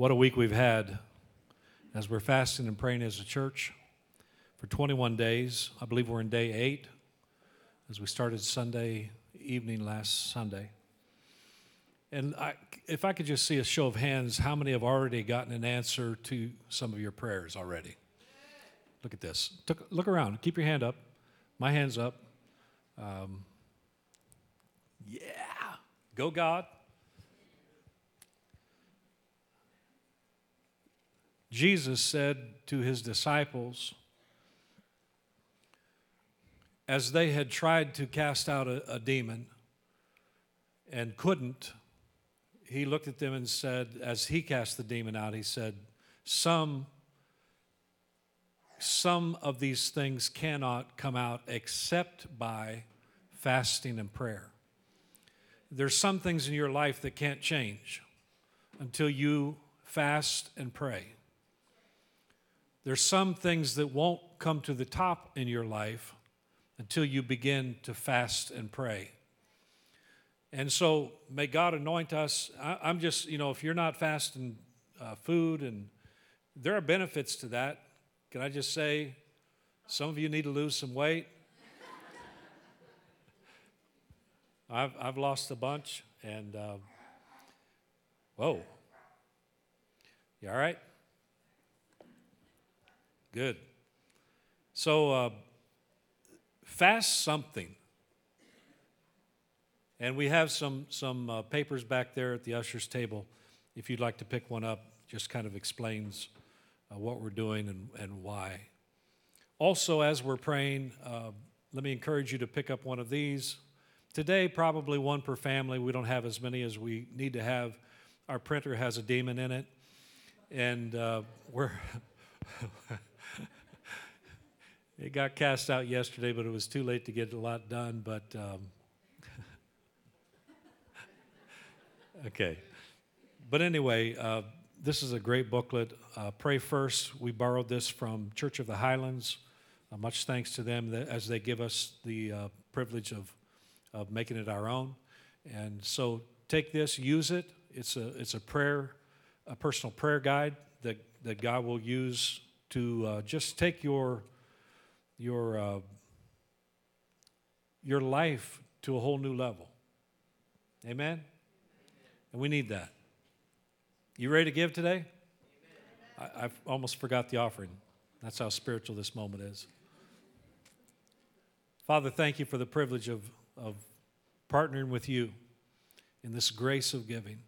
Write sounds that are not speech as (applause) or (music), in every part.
What a week we've had as we're fasting and praying as a church for 21 days. I believe we're in day eight as we started Sunday evening last Sunday. And I, if I could just see a show of hands, how many have already gotten an answer to some of your prayers already? Look at this. Look around. Keep your hand up. My hand's up. Um, yeah. Go, God. Jesus said to his disciples, as they had tried to cast out a, a, demon and couldn't, he looked at them and said, as he cast the demon out, he said, Some, some of these things cannot come out except by fasting and prayer. There's some things in your life that can't change until you fast and pray. There's some things that won't come to the top in your life until you begin to fast and pray. And so, may God anoint us. I, am just, you know, if you're not fasting uh, food, and there are benefits to that. Can I just say, some of you need to lose some weight. (laughs) I've, I've lost a bunch, and uh, whoa. You all right? Good. So, uh, fast something. And we have some, some uh, papers back there at the usher's table. If you'd like to pick one up, just kind of explains uh, what we're doing and, and why. Also, as we're praying, uh, let me encourage you to pick up one of these. Today, probably one per family. We don't have as many as we need to have. Our printer has a demon in it, and uh, we're. (laughs) it got cast out yesterday, but it was too late to get a lot done. But um, (laughs) Okay. But anyway, uh, this is a great booklet. Uh, Pray First. We borrowed this from Church of the Highlands. Uh, much thanks to them that, as they give us the uh, privilege of, of making it our own. And so take this, use it. It's a, it's a prayer, a personal prayer guide that, that God will use to uh, just take your, your, uh, your life to a whole new level. Amen? And we need that. You ready to give today? I, have almost forgot the offering. That's how spiritual this moment is. Father, thank you for the privilege of, of partnering with you in this grace of giving.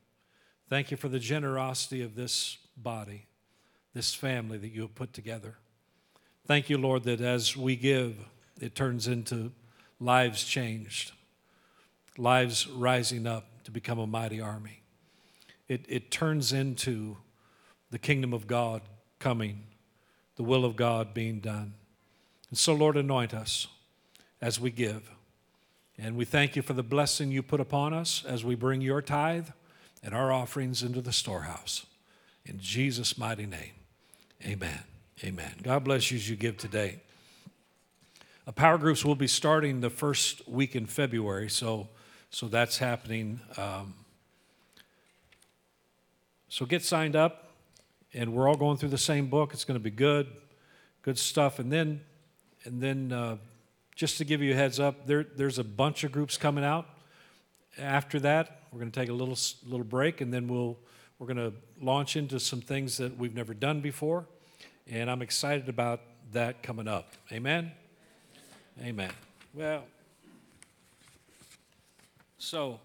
Thank you for the generosity of this body, this family that you have put together. Thank you, Lord, that as we give, it turns into lives changed, lives rising up to become a mighty army. It, it turns into the kingdom of God coming, the will of God being done. And so, Lord, anoint us as we give. And we thank you for the blessing you put upon us as we bring your tithe and our offerings into the storehouse. In Jesus' mighty name, amen. Amen. God bless you as you give today. Uh, power groups will be starting the first week in February, so so that's happening. Um, so get signed up, and we're all going through the same book. It's going to be good, good stuff. And then, and then, uh, just to give you a heads up, there, there's a bunch of groups coming out. After that, we're going to take a little little break, and then we'll we're going to launch into some things that we've never done before, and I'm excited about that coming up. Amen. Amen. Well. So,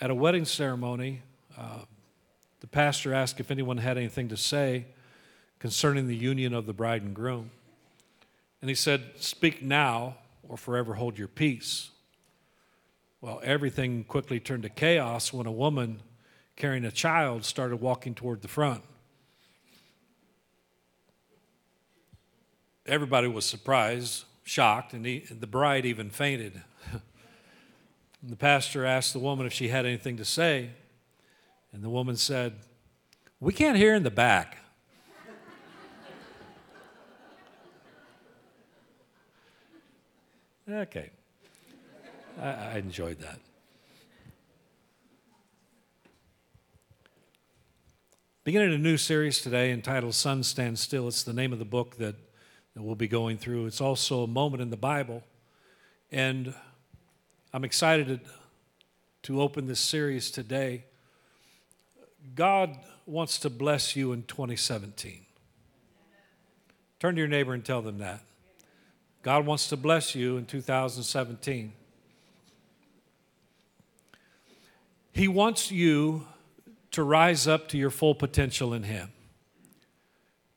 at a wedding ceremony, uh, the pastor asked if anyone had anything to say concerning the union of the bride and groom. And he said, Speak now or forever hold your peace. Well, everything quickly turned to chaos when a woman carrying a child started walking toward the front. Everybody was surprised, shocked, and he, the bride even fainted. (laughs) The pastor asked the woman if she had anything to say. And the woman said, We can't hear in the back. (laughs) okay. I, I enjoyed that. beginning a new series today entitled Sun Stand Still. It's the name of the book that, that we'll be going through. It's also a moment in the Bible. And I'm excited to open this series today. God wants to bless you in 2017. Turn to your neighbor and tell them that. God wants to bless you in 2017. He wants you to rise up to your full potential in Him.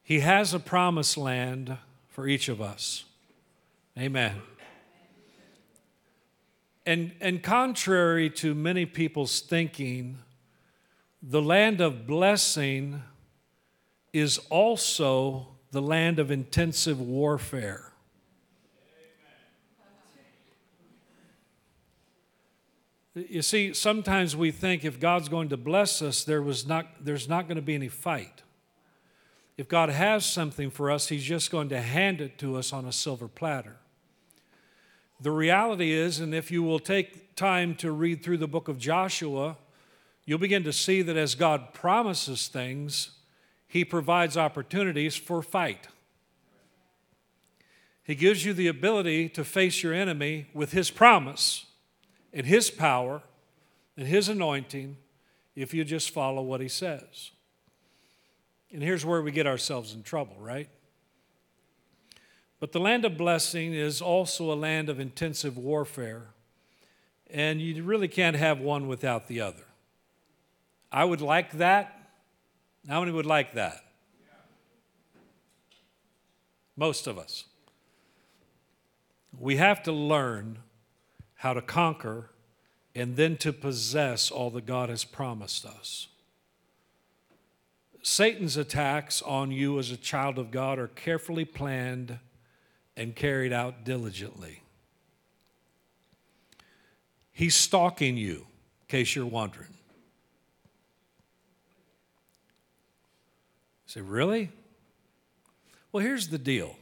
He has a promised land for each of us. Amen. And, and contrary to many people's thinking, the land of blessing is also the land of intensive warfare. You see, sometimes we think if God's going to bless us, there was not, there's not going to be any fight. If God has something for us, He's just going to hand it to us on a silver platter. The reality is, and if you will take time to read through the book of Joshua, you'll begin to see that as God promises things, He provides opportunities for fight. He gives you the ability to face your enemy with His promise and His power and His anointing if you just follow what He says. And here's where we get ourselves in trouble, right? But the land of blessing is also a land of intensive warfare, and you really can't have one without the other. I would like that. How many would like that? Most of us. We have to learn how to conquer, and then to possess all that God has promised us. Satan's attacks on you as a child of God are carefully planned and carried out diligently. He's stalking you, in case you're wondering. say, really? Well, here's the deal.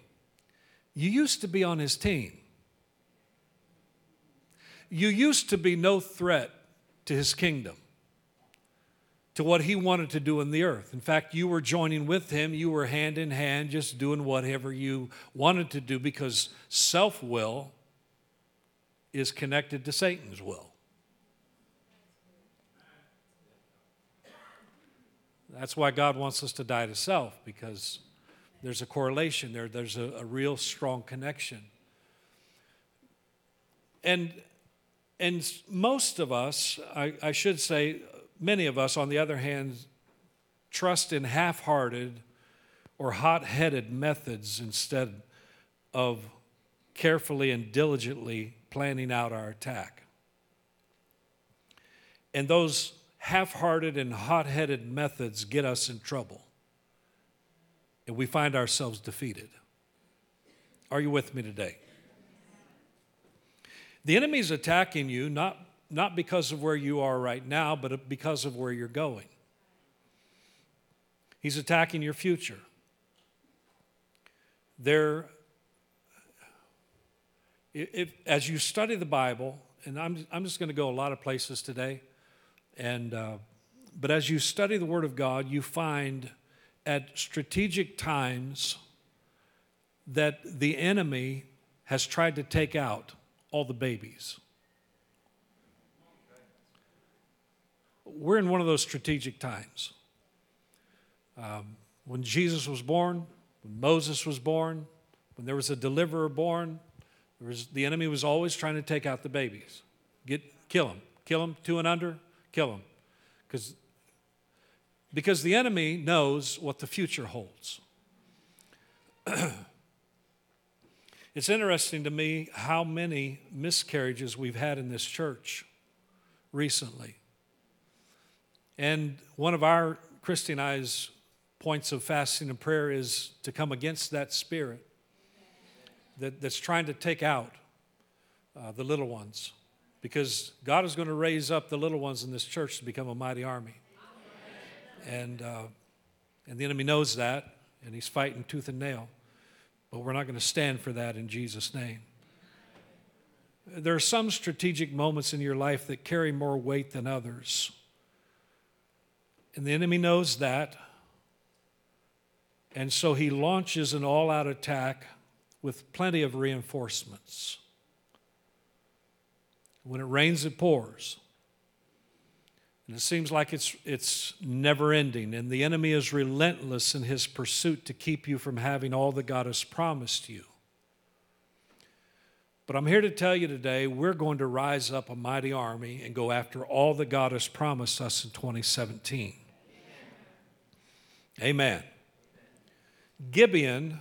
You used to be on his team. You used to be no threat to his kingdom, to what he wanted to do in the earth. In fact, you were joining with him, you were hand in hand, just doing whatever you wanted to do because self will is connected to Satan's will. That's why God wants us to die to self, because there's a correlation there, there's a, a real strong connection. And and most of us, I, I, should say, many of us, on the other hand, trust in half hearted or hot headed methods instead of carefully and diligently planning out our attack. And those half hearted and hot headed methods get us in trouble. And we find ourselves defeated. Are you with me today? The enemy's attacking you not, not because of where you are right now, but because of where you're going. He's attacking your future. There, if, as you study the Bible, and I'm, I'm just going to go a lot of places today, and, uh, but as you study the Word of God, you find at strategic times that the enemy has tried to take out all the babies. We're in one of those strategic times. Um, when Jesus was born, when Moses was born, when there was a deliverer born, was, the enemy was always trying to take out the babies. Get, kill them. Kill them, two and under, kill them. Because because the enemy knows what the future holds. (clears throat) It's interesting to me how many miscarriages we've had in this church recently. And one of our, I's, points of fasting and prayer is to come against that spirit that, that's trying to take out uh, the little ones. Because God is going to raise up the little ones in this church to become a mighty army. And, uh, and the enemy knows that, and he's fighting tooth and nail. But we're not going to stand for that in Jesus' name. There are some strategic moments in your life that carry more weight than others. And the enemy knows that, And so he launches an all out attack with plenty of reinforcements. When it rains, it pours. And it seems like it's, it's never ending. And the enemy is relentless in his pursuit to keep you from having all that God has promised you. But I'm here to tell you today we're going to rise up a mighty army and go after all that God has promised us in 2017. Amen. Gibeon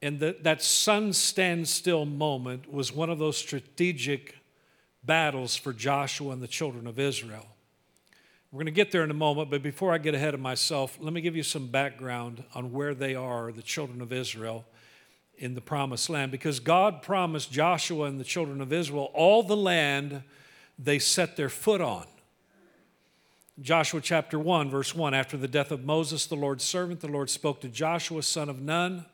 and the, that sun standstill moment was one of those strategic battles for Joshua and the children of Israel. We're going to get there in a moment, but before I get ahead of myself, let me give you some background on where they are, the children of Israel, in the promised land because God promised Joshua and the children of Israel all the land they set their foot on. Joshua chapter 1, verse 1 After the death of Moses, the Lord's servant, the Lord spoke to Joshua, son of Nun,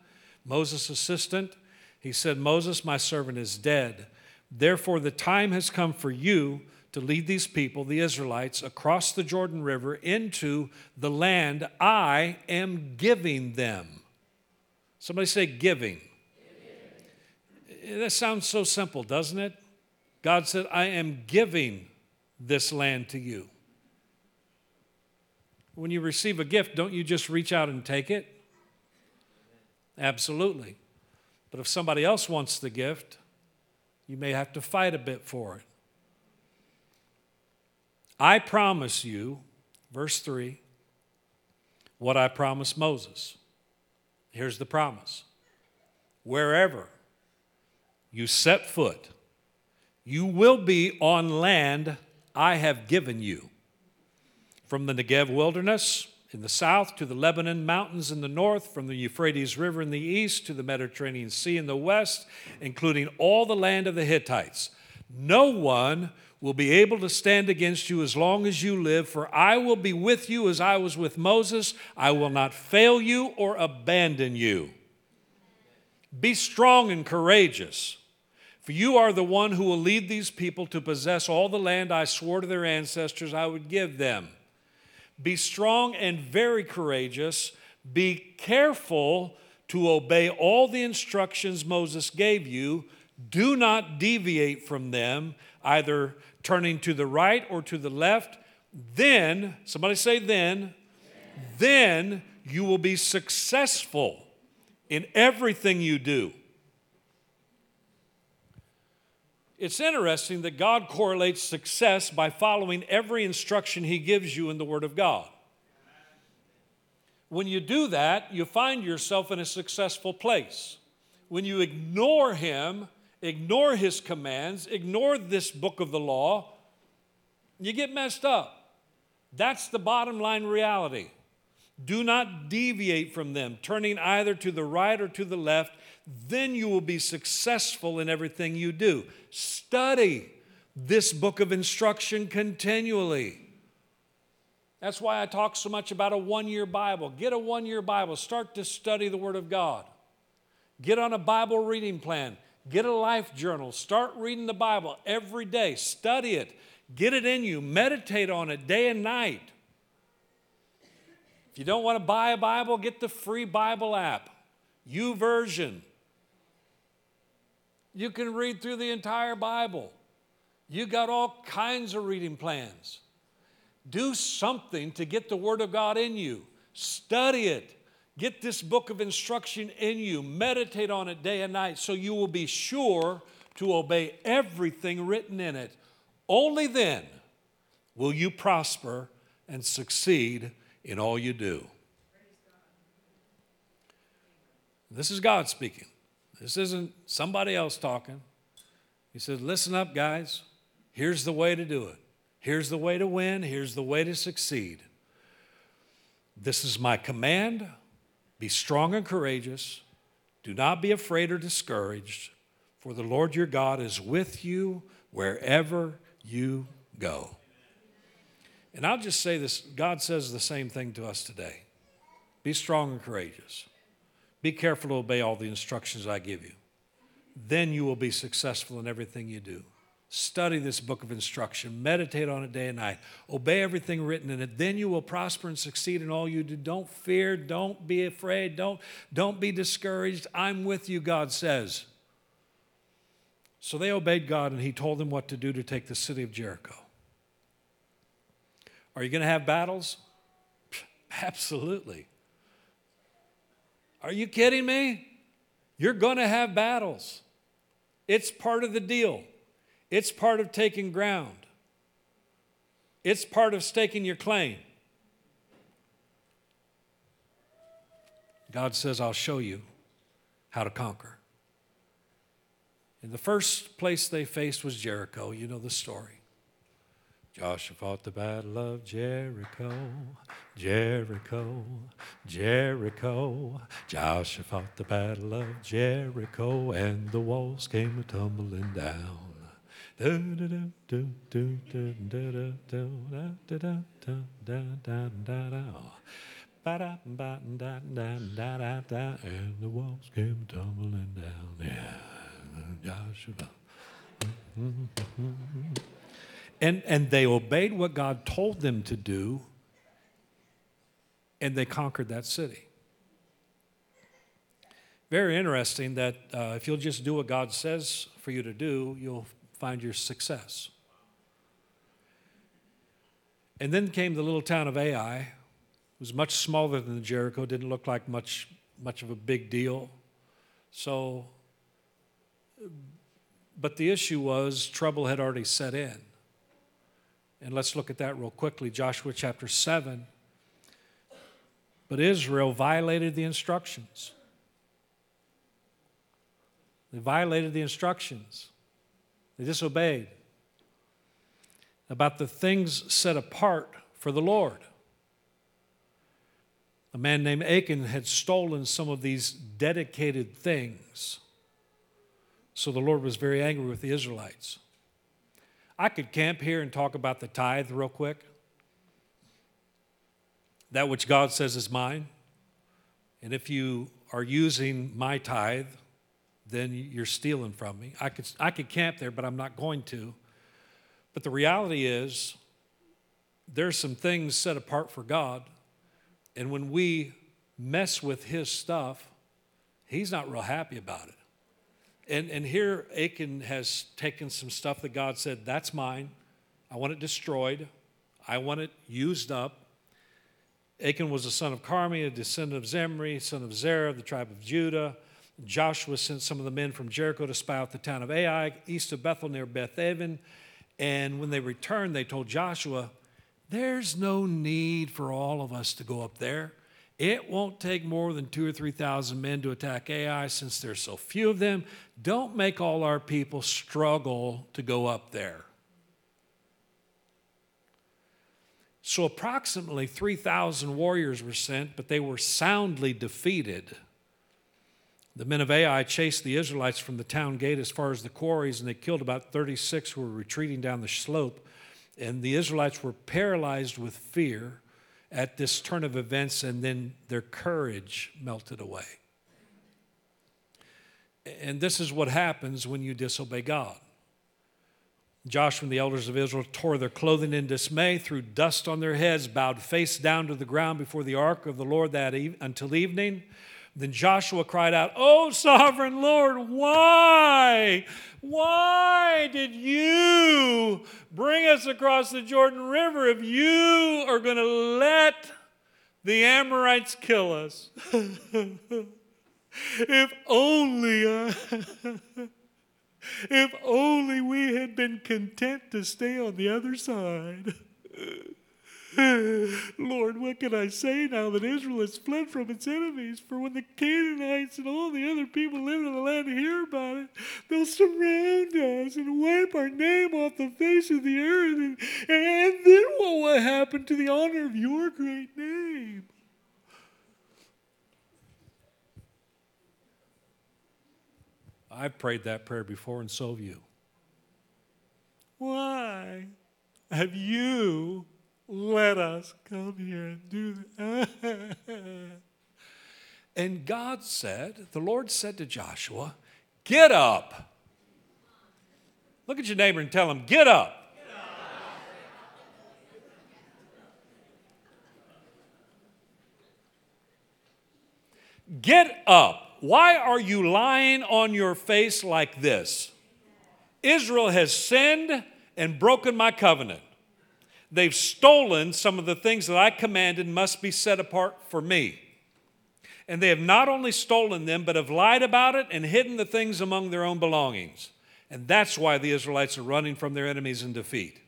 Moses' assistant. He said, Moses, my servant, is dead. Therefore, the time has come for you to lead these people, the Israelites, across the Jordan River into the land I am giving them. Somebody say, giving. That sounds so simple, doesn't it? God said, I am giving this land to you. When you receive a gift, don't you just reach out and take it? Absolutely. But if somebody else wants the gift, you may have to fight a bit for it. I promise you, verse 3, what I promised Moses. Here's the promise wherever you set foot, you will be on land I have given you. From the Negev wilderness in the south to the Lebanon mountains in the north, from the Euphrates River in the east to the Mediterranean Sea in the west, including all the land of the Hittites. No one will be able to stand against you as long as you live, for I will be with you as I was with Moses. I will not fail you or abandon you. Be strong and courageous. For you are the one who will lead these people to possess all the land I swore to their ancestors I would give them. Be strong and very courageous. Be careful to obey all the instructions Moses gave you. Do not deviate from them, either turning to the right or to the left. Then, somebody say, then, then you will be successful in everything you do. It's interesting that God correlates success by following every instruction He gives you in the Word of God. When you do that, you find yourself in a successful place. When you ignore Him, ignore His commands, ignore this book of the law, you get messed up. That's the bottom line reality. Do not deviate from them, turning either to the right or to the left. Then you will be successful in everything you do. Study this book of instruction continually. That's why I talk so much about a one year Bible. Get a one year Bible. Start to study the Word of God. Get on a Bible reading plan. Get a life journal. Start reading the Bible every day. Study it. Get it in you. Meditate on it day and night. If you don't want to buy a Bible, get the free Bible app, YouVersion. You can read through the entire Bible. You got all kinds of reading plans. Do something to get the Word of God in you. Study it. Get this book of instruction in you. Meditate on it day and night so you will be sure to obey everything written in it. Only then will you prosper and succeed in all you do. This is God speaking. This isn't somebody else talking. He said, Listen up, guys. Here's the way to do it. Here's the way to win. Here's the way to succeed. This is my command. Be strong and courageous. Do not be afraid or discouraged, for the Lord your God is with you wherever you go. And I'll just say this God says the same thing to us today be strong and courageous. Be careful to obey all the instructions I give you. Then you will be successful in everything you do. Study this book of instruction. Meditate on it day and night. Obey everything written in it. Then you will prosper and succeed in all you do. Don't fear. Don't be afraid. Don't, don't be discouraged. I'm with you, God says. So they obeyed God, and He told them what to do to take the city of Jericho. Are you going to have battles? (laughs) Absolutely. Are you kidding me? You're going to have battles. It's part of the deal. It's part of taking ground. It's part of staking your claim. God says, I'll show you how to conquer. And the first place they faced was Jericho. You know the story. Joshua fought the battle of Jericho, Jericho, Jericho. Joshua fought the battle of Jericho, and the walls came tumbling down. And the walls came tumbling down. Yeah, Joshua. And, and they obeyed what God told them to do, and they conquered that city. Very interesting that uh, if you'll just do what God says for you to do, you'll find your success. And then came the little town of Ai. It was much smaller than Jericho, didn't look like much, much of a big deal. So, but the issue was trouble had already set in. And let's look at that real quickly Joshua chapter 7. But Israel violated the instructions. They violated the instructions. They disobeyed about the things set apart for the Lord. A man named Achan had stolen some of these dedicated things. So the Lord was very angry with the Israelites. I could camp here and talk about the tithe real quick. That which God says is mine. And if you are using my tithe, then you're stealing from me. I could, I could camp there, but I'm not going to. But the reality is, there's some things set apart for God. And when we mess with His stuff, He's not real happy about it. And, and here Achan has taken some stuff that God said, That's mine. I want it destroyed. I want it used up. Achan was the son of Carmi, a descendant of Zimri, son of Zerah, the tribe of Judah. Joshua sent some of the men from Jericho to spy out the town of Ai, east of Bethel near Beth Aven. And when they returned, they told Joshua, There's no need for all of us to go up there. It won't take more than two or 3,000 men to attack Ai since there's so few of them. Don't make all our people struggle to go up there. So, approximately 3,000 warriors were sent, but they were soundly defeated. The men of Ai chased the Israelites from the town gate as far as the quarries, and they killed about 36 who were retreating down the slope. And the Israelites were paralyzed with fear at this turn of events, and then their courage melted away. And this is what happens when you disobey God. Joshua and the elders of Israel tore their clothing in dismay, threw dust on their heads, bowed face down to the ground before the ark of the Lord that e- until evening. Then Joshua cried out, Oh, sovereign Lord, why? Why did you bring us across the Jordan River if you are going to let the Amorites kill us? (laughs) if only, uh, (laughs) if only we had been content to stay on the other side. (laughs) Lord, what can I say now that Israel has fled from its enemies? For when the Canaanites and all the other people living in the land hear about it, they'll surround us and wipe our name off the face of the earth. And, and then what will happen to the honor of your great name? I've prayed that prayer before, and so have you. Why have you let us come here and do that. (laughs) and God said, the Lord said to Joshua, Get up. Look at your neighbor and tell him, Get up. Get up. Why are you lying on your face like this? Israel has sinned and broken my covenant. They've stolen some of the things that I commanded must be set apart for me. And they have not only stolen them, but have lied about it and hidden the things among their own belongings. And that's why the Israelites are running from their enemies in defeat.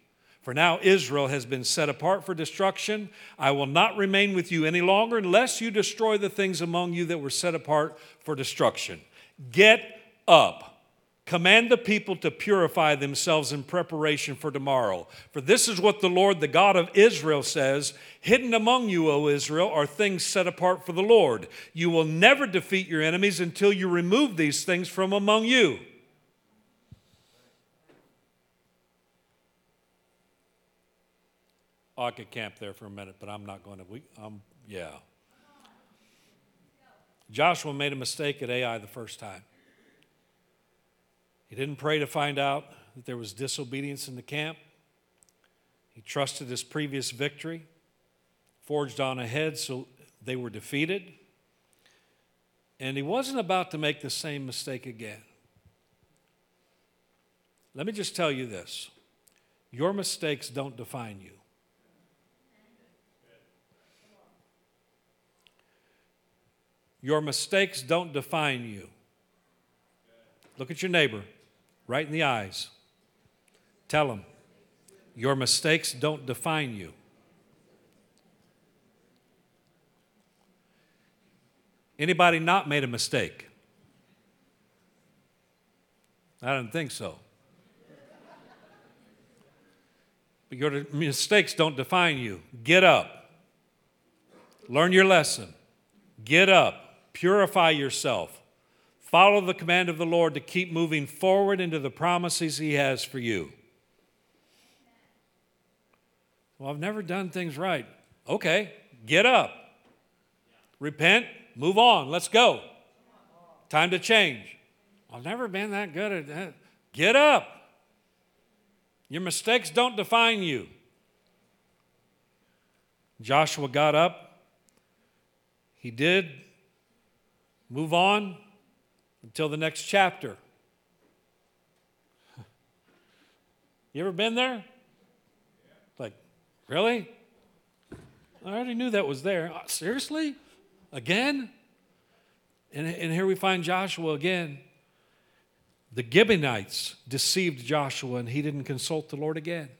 For now Israel has been set apart for destruction. I will not remain with you any longer unless you destroy the things among you that were set apart for destruction. Get up. Command the people to purify themselves in preparation for tomorrow. For this is what the Lord, the God of Israel, says Hidden among you, O Israel, are things set apart for the Lord. You will never defeat your enemies until you remove these things from among you. Oh, I could camp there for a minute, but I'm not going to. We, um, yeah. Joshua made a mistake at Ai the first time. He didn't pray to find out that there was disobedience in the camp. He trusted his previous victory, forged on ahead so they were defeated. And he wasn't about to make the same mistake again. Let me just tell you this your mistakes don't define you. Your mistakes don't define you. Look at your neighbor right in the eyes. Tell them, your mistakes don't define you. Anybody not made a mistake? I don't think so. But your mistakes don't define you. Get up. Learn your lesson. Get up. Purify yourself. Follow the command of the Lord to keep moving forward into the promises He has for you. Well, I've never done things right. Okay, get up. Repent, move on, let's go. Time to change. I've never been that good at that. Get up. Your mistakes don't define you. Joshua got up. He did move on until the next chapter. (laughs) You ever been there? Like, really? I already knew that was there. Uh, seriously? Again? And, and here we find Joshua again. The Gibeonites deceived Joshua and he didn't consult the Lord again.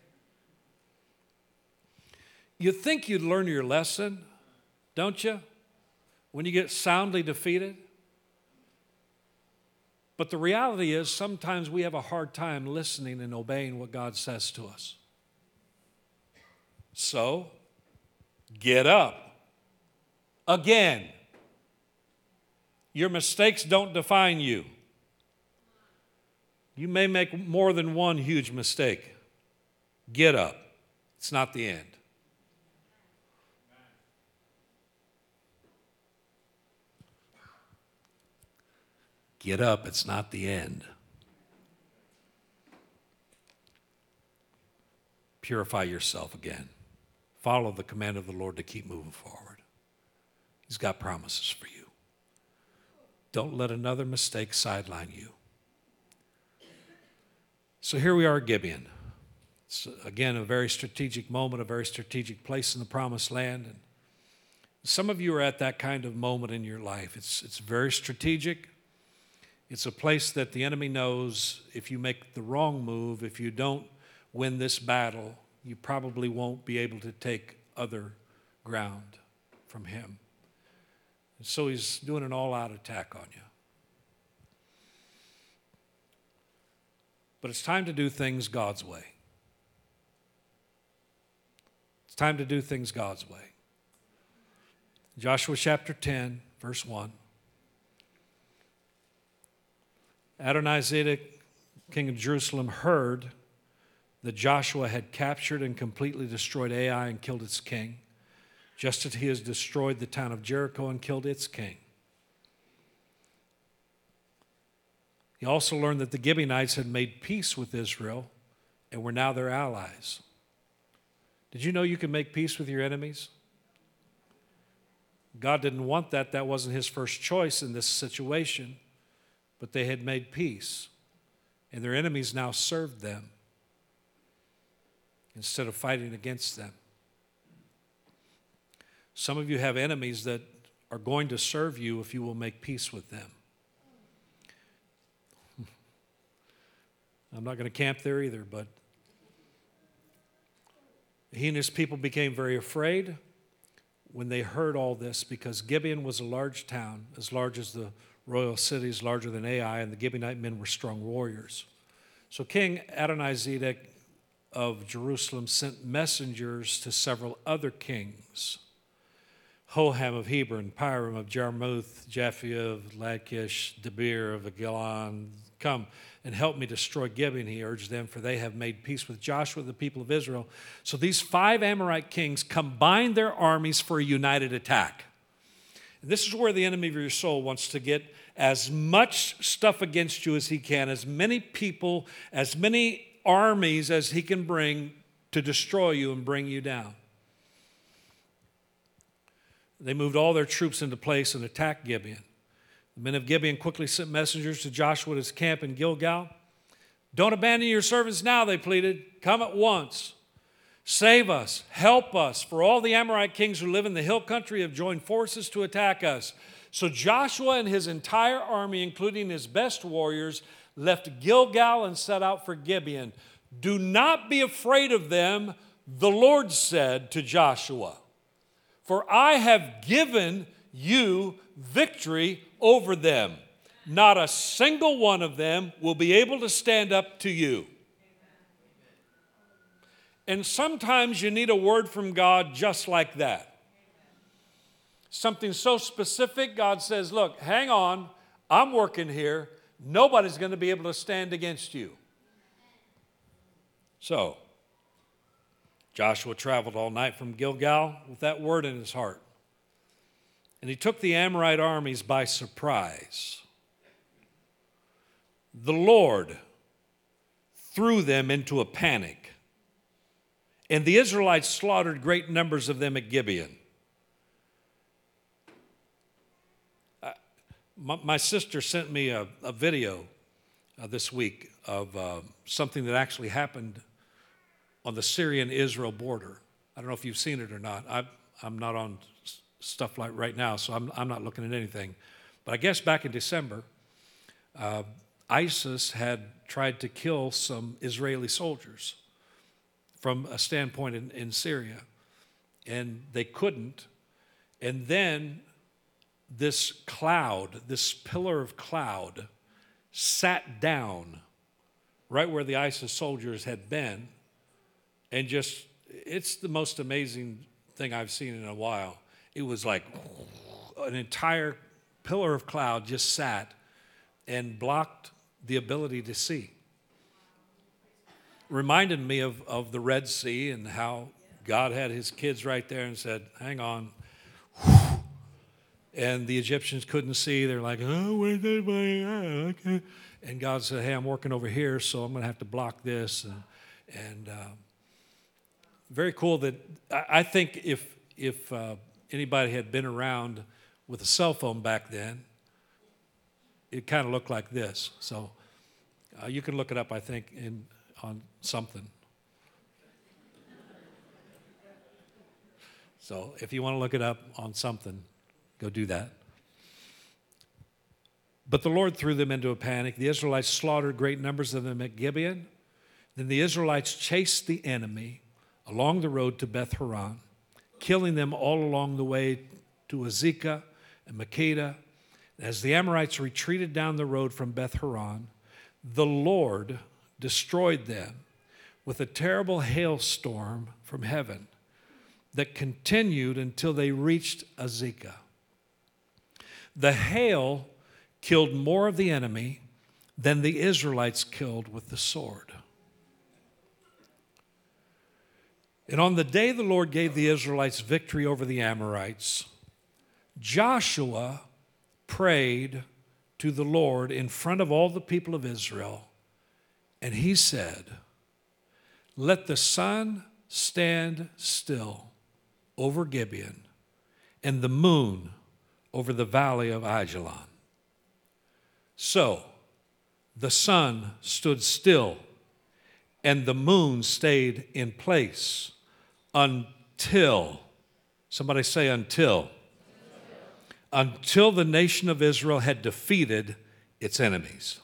You think you'd learn your lesson, don't you? When you get soundly defeated? But the reality is, sometimes we have a hard time listening and obeying what God says to us. So, get up. Again, your mistakes don't define you. You may make more than one huge mistake. Get up. It's not the end. Get up, it's not the end. Purify yourself again. Follow the command of the Lord to keep moving forward. He's got promises for you. Don't let another mistake sideline you. So here we are at Gibeon. It's again a very strategic moment, a very strategic place in the promised land. And some of you are at that kind of moment in your life. It's, it's very strategic. It's a place that the enemy knows if you make the wrong move, if you don't win this battle, you probably won't be able to take other ground from him. And so he's doing an all out attack on you. But it's time to do things God's way. It's time to do things God's way. Joshua chapter 10, verse 1. Adonizedek, king of Jerusalem, heard that Joshua had captured and completely destroyed Ai and killed its king, just as he has destroyed the town of Jericho and killed its king. He also learned that the Gibeonites had made peace with Israel and were now their allies. Did you know you can make peace with your enemies? God didn't want that. That wasn't his first choice in this situation, but they had made peace, and their enemies now served them instead of fighting against them. Some of you have enemies that are going to serve you if you will make peace with them. (laughs) I'm not going to camp there either, but he and his people became very afraid when they heard all this because Gibeon was a large town, as large as the royal cities, larger than Ai, and the Gibeonite men were strong warriors. So King Adonizedek of Jerusalem sent messengers to several other kings Hoham of Hebron, Piram of Jarmuth, Japhia of Lachish, Debir of Eglon. Come and help me destroy Gibeon, he urged them, for they have made peace with Joshua, the people of Israel. So these five Amorite kings combined their armies for a united attack. This is where the enemy of your soul wants to get as much stuff against you as he can, as many people, as many armies as he can bring to destroy you and bring you down. They moved all their troops into place and attacked Gibeon. The men of Gibeon quickly sent messengers to Joshua at his camp in Gilgal. Don't abandon your servants now, they pleaded. Come at once. Save us, help us, for all the Amorite kings who live in the hill country have joined forces to attack us. So Joshua and his entire army, including his best warriors, left Gilgal and set out for Gibeon. Do not be afraid of them, the Lord said to Joshua. For I have given you victory over them. Not a single one of them will be able to stand up to you. And sometimes you need a word from God just like that. Something so specific, God says, Look, hang on, I'm working here. Nobody's going to be able to stand against you. So, Joshua traveled all night from Gilgal with that word in his heart. And he took the Amorite armies by surprise. The Lord threw them into a panic, and the Israelites slaughtered great numbers of them at Gibeon. my, sister sent me a, a video uh, this week of uh, something that actually happened on the Syrian Israel border. I don't know if you've seen it or not. I, I'm not on stuff like right now, so I'm, I'm not looking at anything. But I guess back in December, uh, ISIS had tried to kill some Israeli soldiers from a standpoint in, in Syria, and they couldn't. And then this cloud, this pillar of cloud, sat down right where the ISIS soldiers had been and just it's the most amazing thing I've seen in a while. It was like an entire pillar of cloud just sat and blocked the ability to see. Reminded me of, of the Red Sea and how God had his kids right there and said, Hang on. (sighs) And the Egyptians couldn't see. They're like, Oh, where's everybody at? Okay. And God said, Hey, I'm working over here, so I'm going to have to block this. And, and uh, very cool that I think if, if uh, anybody had been around with a cell phone back then, it kind of looked like this. So uh, you can look it up, I think, in, on something. So if you want to look it up on something, go do that. But the Lord threw them into a panic. The Israelites slaughtered great numbers of them at Gibeon. Then the Israelites chased the enemy along the road to Beth Horon, killing them all along the way to Azekah and Makkedah. As the Amorites retreated down the road from Beth Horon, the Lord destroyed them with a terrible hailstorm from heaven that continued until they reached Azekah. The hail killed more of the enemy than the Israelites killed with the sword. And on the day the Lord gave the Israelites victory over the Amorites, Joshua prayed to the Lord in front of all the people of Israel. And he said, Let the sun stand still over Gibeon and the moon over the valley of Ajalon. So the sun stood still and the moon stayed in place until, somebody say, until, until the nation of Israel had defeated its enemies.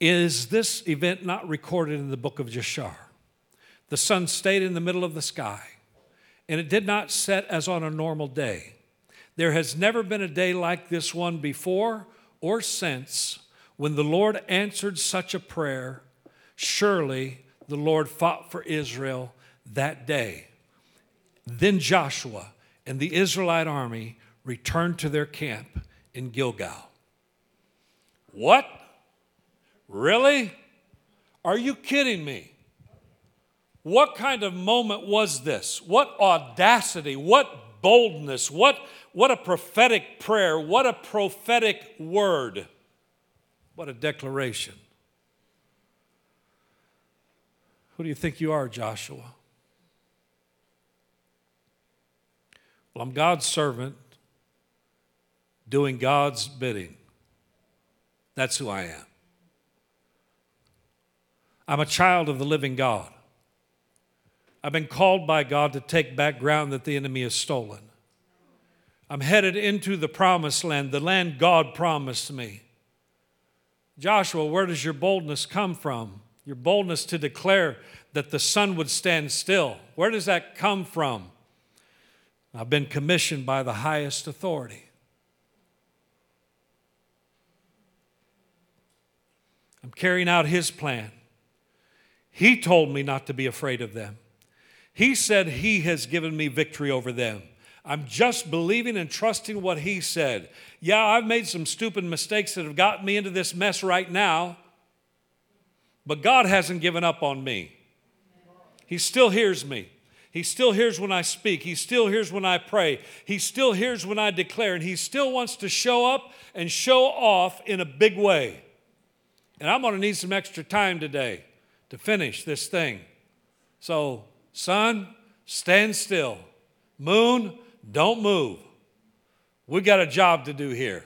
Is this event not recorded in the book of Jashar? The sun stayed in the middle of the sky, and it did not set as on a normal day. There has never been a day like this one before or since when the Lord answered such a prayer. Surely the Lord fought for Israel that day. Then Joshua and the Israelite army returned to their camp in Gilgal. What? Really? Are you kidding me? What kind of moment was this? What audacity, what boldness, what, what a prophetic prayer, what a prophetic word, what a declaration. Who do you think you are, Joshua? Well, I'm God's servant doing God's bidding. That's who I am. I'm a child of the living God. I've been called by God to take back ground that the enemy has stolen. I'm headed into the promised land, the land God promised me. Joshua, where does your boldness come from? Your boldness to declare that the sun would stand still. Where does that come from? I've been commissioned by the highest authority. I'm carrying out his plan. He told me not to be afraid of them. He said He has given me victory over them. I'm just believing and trusting what He said. Yeah, I've made some stupid mistakes that have gotten me into this mess right now, but God hasn't given up on me. He still hears me. He still hears when I speak. He still hears when I pray. He still hears when I declare. And He still wants to show up and show off in a big way. And I'm going to need some extra time today to finish this thing. So, sun, stand still. Moon, don't move. We got a job to do here.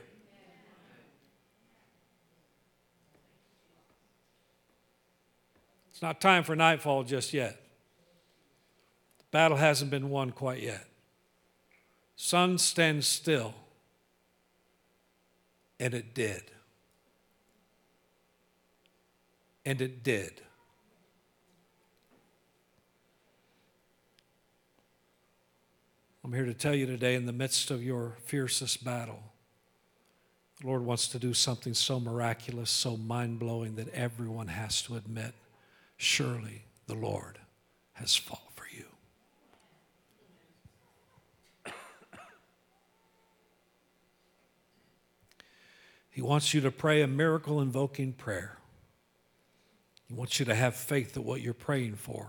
It's not time for nightfall just yet. The battle hasn't been won quite yet. Sun stands still. And it did. And it did. I'm here to tell you today, in the midst of your fiercest battle, the Lord wants to do something so miraculous, so mind blowing that everyone has to admit surely the Lord has fought for you. He wants you to pray a miracle invoking prayer. He wants you to have faith that what you're praying for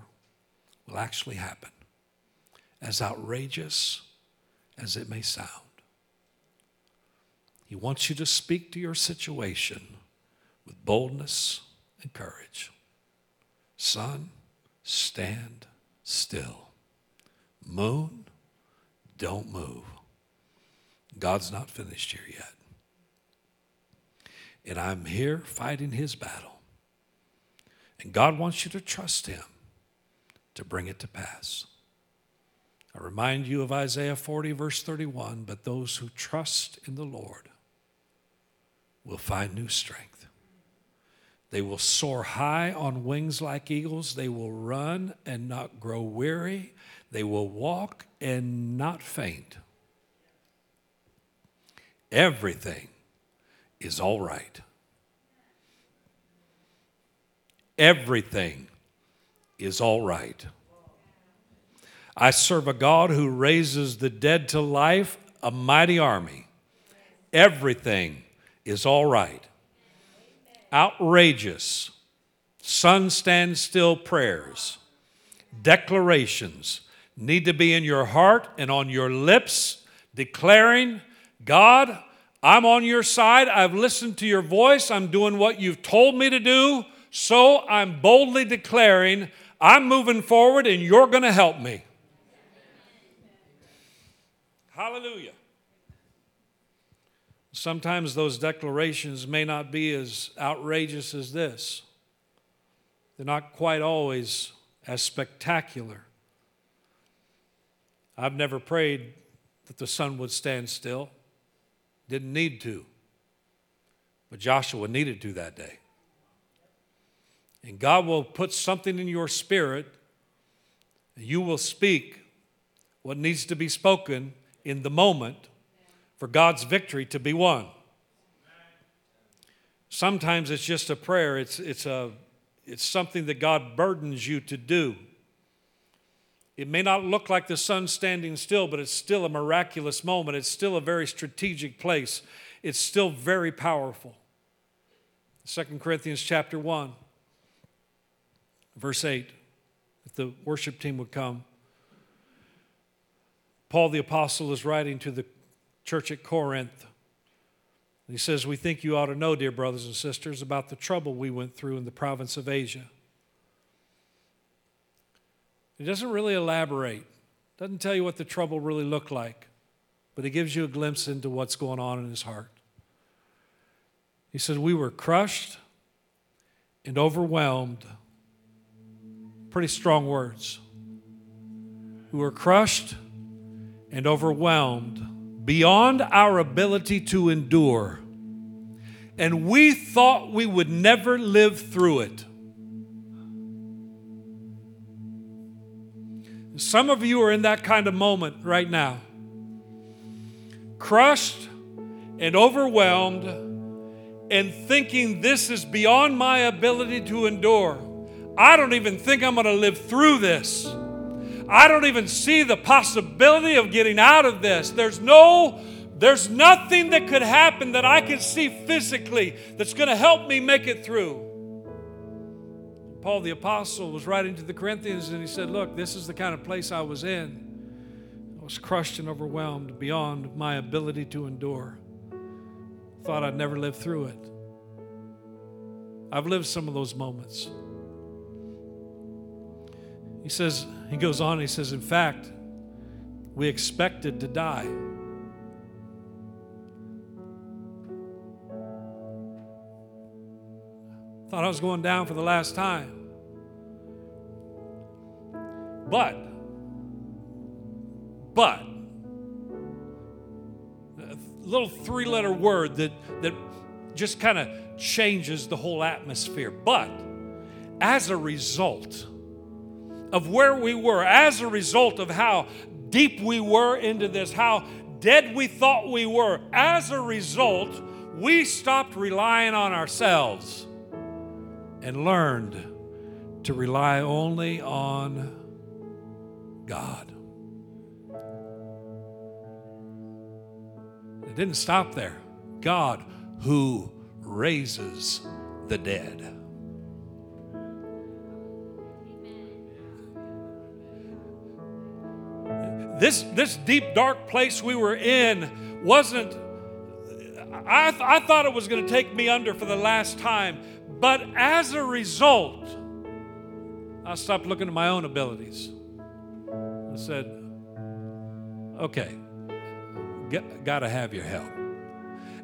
will actually happen as outrageous as it may sound. He wants you to speak to your situation with boldness and courage. Sun, stand still. Moon, don't move. God's not finished here yet. And I'm here fighting his battle. And God wants you to trust him to bring it to pass. I remind you of Isaiah 40, verse 31 but those who trust in the Lord will find new strength. They will soar high on wings like eagles. They will run and not grow weary. They will walk and not faint. Everything is all right. Everything is all right. I serve a God who raises the dead to life, a mighty army. Everything is all right. Outrageous, sun stand still prayers, declarations need to be in your heart and on your lips declaring, God, I'm on your side. I've listened to your voice. I'm doing what you've told me to do. So I'm boldly declaring, I'm moving forward and you're going to help me. Hallelujah. Sometimes those declarations may not be as outrageous as this. They're not quite always as spectacular. I've never prayed that the sun would stand still, didn't need to. But Joshua needed to that day. And God will put something in your spirit, and you will speak what needs to be spoken in the moment for God's victory to be won. Sometimes it's just a prayer, it's, it's, a, it's something that God burdens you to do. It may not look like the sun standing still, but it's still a miraculous moment. It's still a very strategic place. It's still very powerful. 2 Corinthians chapter 1, verse 8. If the worship team would come. Paul the Apostle is writing to the church at Corinth. He says, We think you ought to know, dear brothers and sisters, about the trouble we went through in the province of Asia. He doesn't really elaborate, doesn't tell you what the trouble really looked like, but he gives you a glimpse into what's going on in his heart. He said, We were crushed and overwhelmed. Pretty strong words. We were crushed and overwhelmed beyond our ability to endure. And we thought we would never live through it. Some of you are in that kind of moment right now. Crushed and overwhelmed and thinking this is beyond my ability to endure. I don't even think I'm going to live through this. I don't even see the possibility of getting out of this. There's no there's nothing that could happen that I can see physically that's going to help me make it through. Paul the Apostle was writing to the Corinthians and he said, Look, this is the kind of place I was in. I was crushed and overwhelmed beyond my ability to endure. Thought I'd never live through it. I've lived some of those moments. He says, he goes on, he says, in fact, we expected to die. Thought I was going down for the last time. But, but, a little three letter word that, that just kind of changes the whole atmosphere. But, as a result, of where we were as a result of how deep we were into this, how dead we thought we were. As a result, we stopped relying on ourselves and learned to rely only on God. It didn't stop there. God who raises the dead. This, this deep, dark place we were in wasn't, I, th- I thought it was going to take me under for the last time. But as a result, I stopped looking at my own abilities. I said, okay, got to have your help.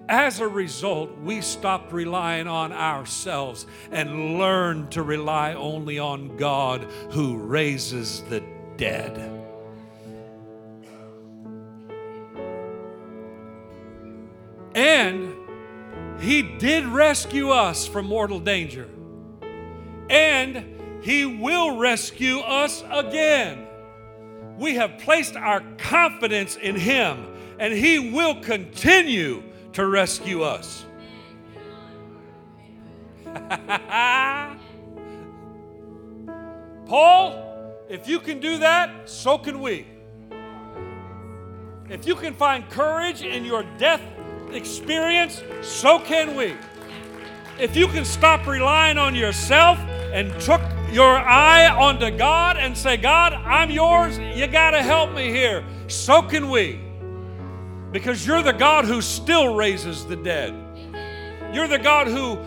As a result, we stopped relying on ourselves and learned to rely only on God who raises the dead. And He did rescue us from mortal danger. And He will rescue us again. We have placed our confidence in Him, and He will continue to rescue us. (laughs) Paul, if you can do that, so can we. If you can find courage in your death experience, so can we. If you can stop relying on yourself and took your eye onto God and say, God, I'm yours, you got to help me here, so can we. because you're the God who still raises the dead. You're the God who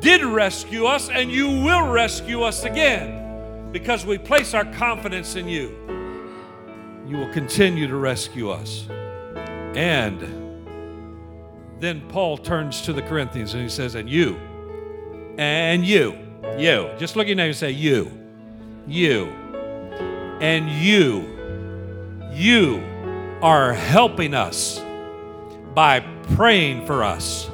did rescue us and you will rescue us again because we place our confidence in you. You will continue to rescue us. And then Paul turns to the Corinthians and he says, And you, and you, you, just look at your name and say, You, you, and you, you are helping us by praying for us.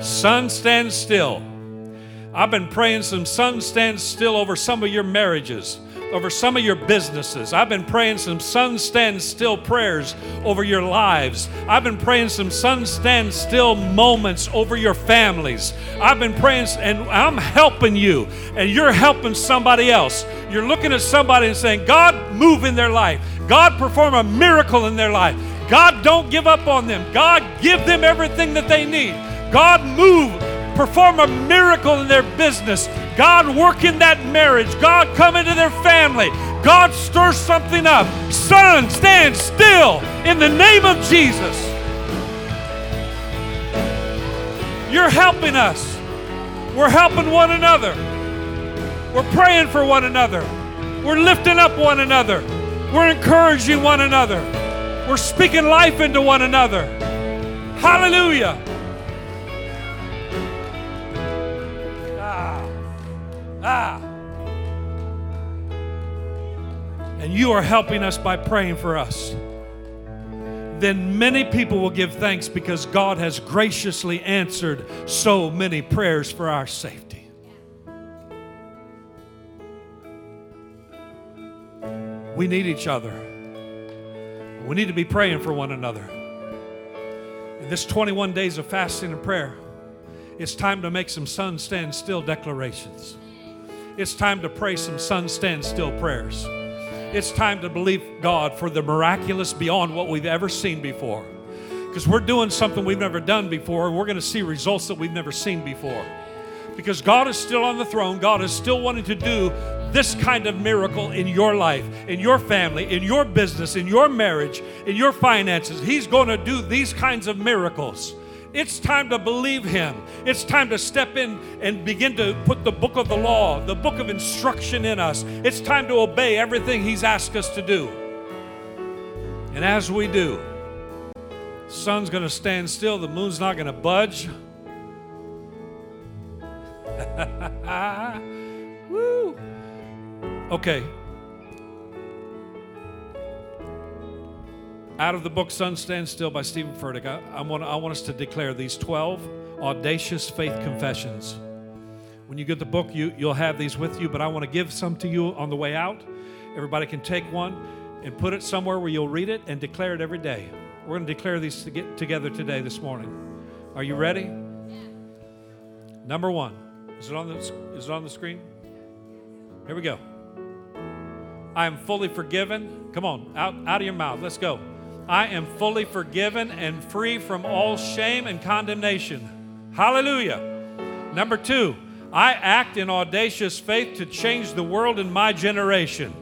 Sun, stand still. I've been praying some sun stand still over some of your marriages, over some of your businesses. I've been praying some sun stand still prayers over your lives. I've been praying some sun stand still moments over your families. I've been praying, and I'm helping you, and you're helping somebody else. You're looking at somebody and saying, God, move in their life. God, perform a miracle in their life. God, don't give up on them. God, give them everything that they need. God, move, perform a miracle in their business. God, work in that marriage. God, come into their family. God, stir something up. Sun, stand still in the name of Jesus. You're helping us. We're helping one another. We're praying for one another. We're lifting up one another. We're encouraging one another. We're speaking life into one another. Hallelujah. Ah. And you are helping us by praying for us. Then many people will give thanks because God has graciously answered so many prayers for our safety. We need each other. We need to be praying for one another. In this 21 days of fasting and prayer, it's time to make some sun stand still declarations. It's time to pray some sun stand still prayers. It's time to believe God for the miraculous beyond what we've ever seen before. Because we're doing something we've never done before. We're going to see results that we've never seen before. Because God is still on the throne. God is still wanting to do this kind of miracle in your life, in your family, in your business, in your marriage, in your finances. He's going to do these kinds of miracles. It's time to believe Him. It's time to step in and begin to put the book of the law, the book of instruction in us. It's time to obey everything He's asked us to do. And as we do, the sun's going to stand still, the moon's not going to budge. (laughs) Woo! Okay, Out of the book Sun Stand Still by Steven Furtick, I, I, want, I want us to declare these 12 audacious faith confessions. When you get the book, you, you'll have these with you, but I want to give some to you on the way out. Everybody can take one and put it somewhere where you'll read it and declare it every day. We're going to declare these to get together today, this morning. Are you ready? Number one. Is it on the, is it on the screen? Here we go. I am fully forgiven. Come on, out, out of your mouth. Let's go. I am fully forgiven and free from all shame and condemnation. Hallelujah. Number two, I act in audacious faith to change the world in my generation.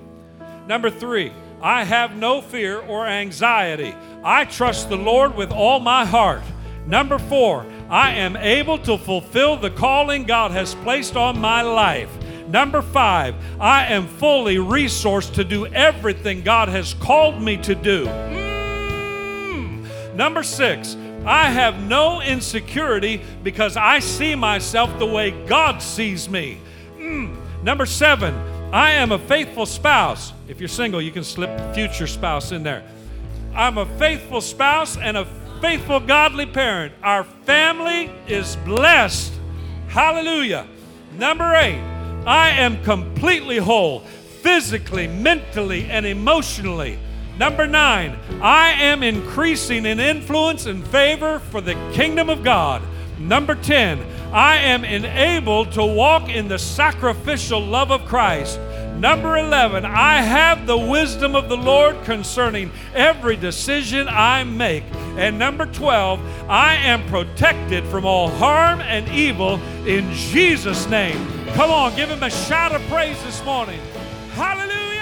Number three, I have no fear or anxiety. I trust the Lord with all my heart. Number four, I am able to fulfill the calling God has placed on my life. Number five, I am fully resourced to do everything God has called me to do. Number six, I have no insecurity because I see myself the way God sees me. Mm. Number seven, I am a faithful spouse. If you're single, you can slip future spouse in there. I'm a faithful spouse and a faithful godly parent. Our family is blessed. Hallelujah. Number eight, I am completely whole, physically, mentally, and emotionally. Number nine, I am increasing in influence and favor for the kingdom of God. Number 10, I am enabled to walk in the sacrificial love of Christ. Number 11, I have the wisdom of the Lord concerning every decision I make. And number 12, I am protected from all harm and evil in Jesus' name. Come on, give him a shout of praise this morning. Hallelujah.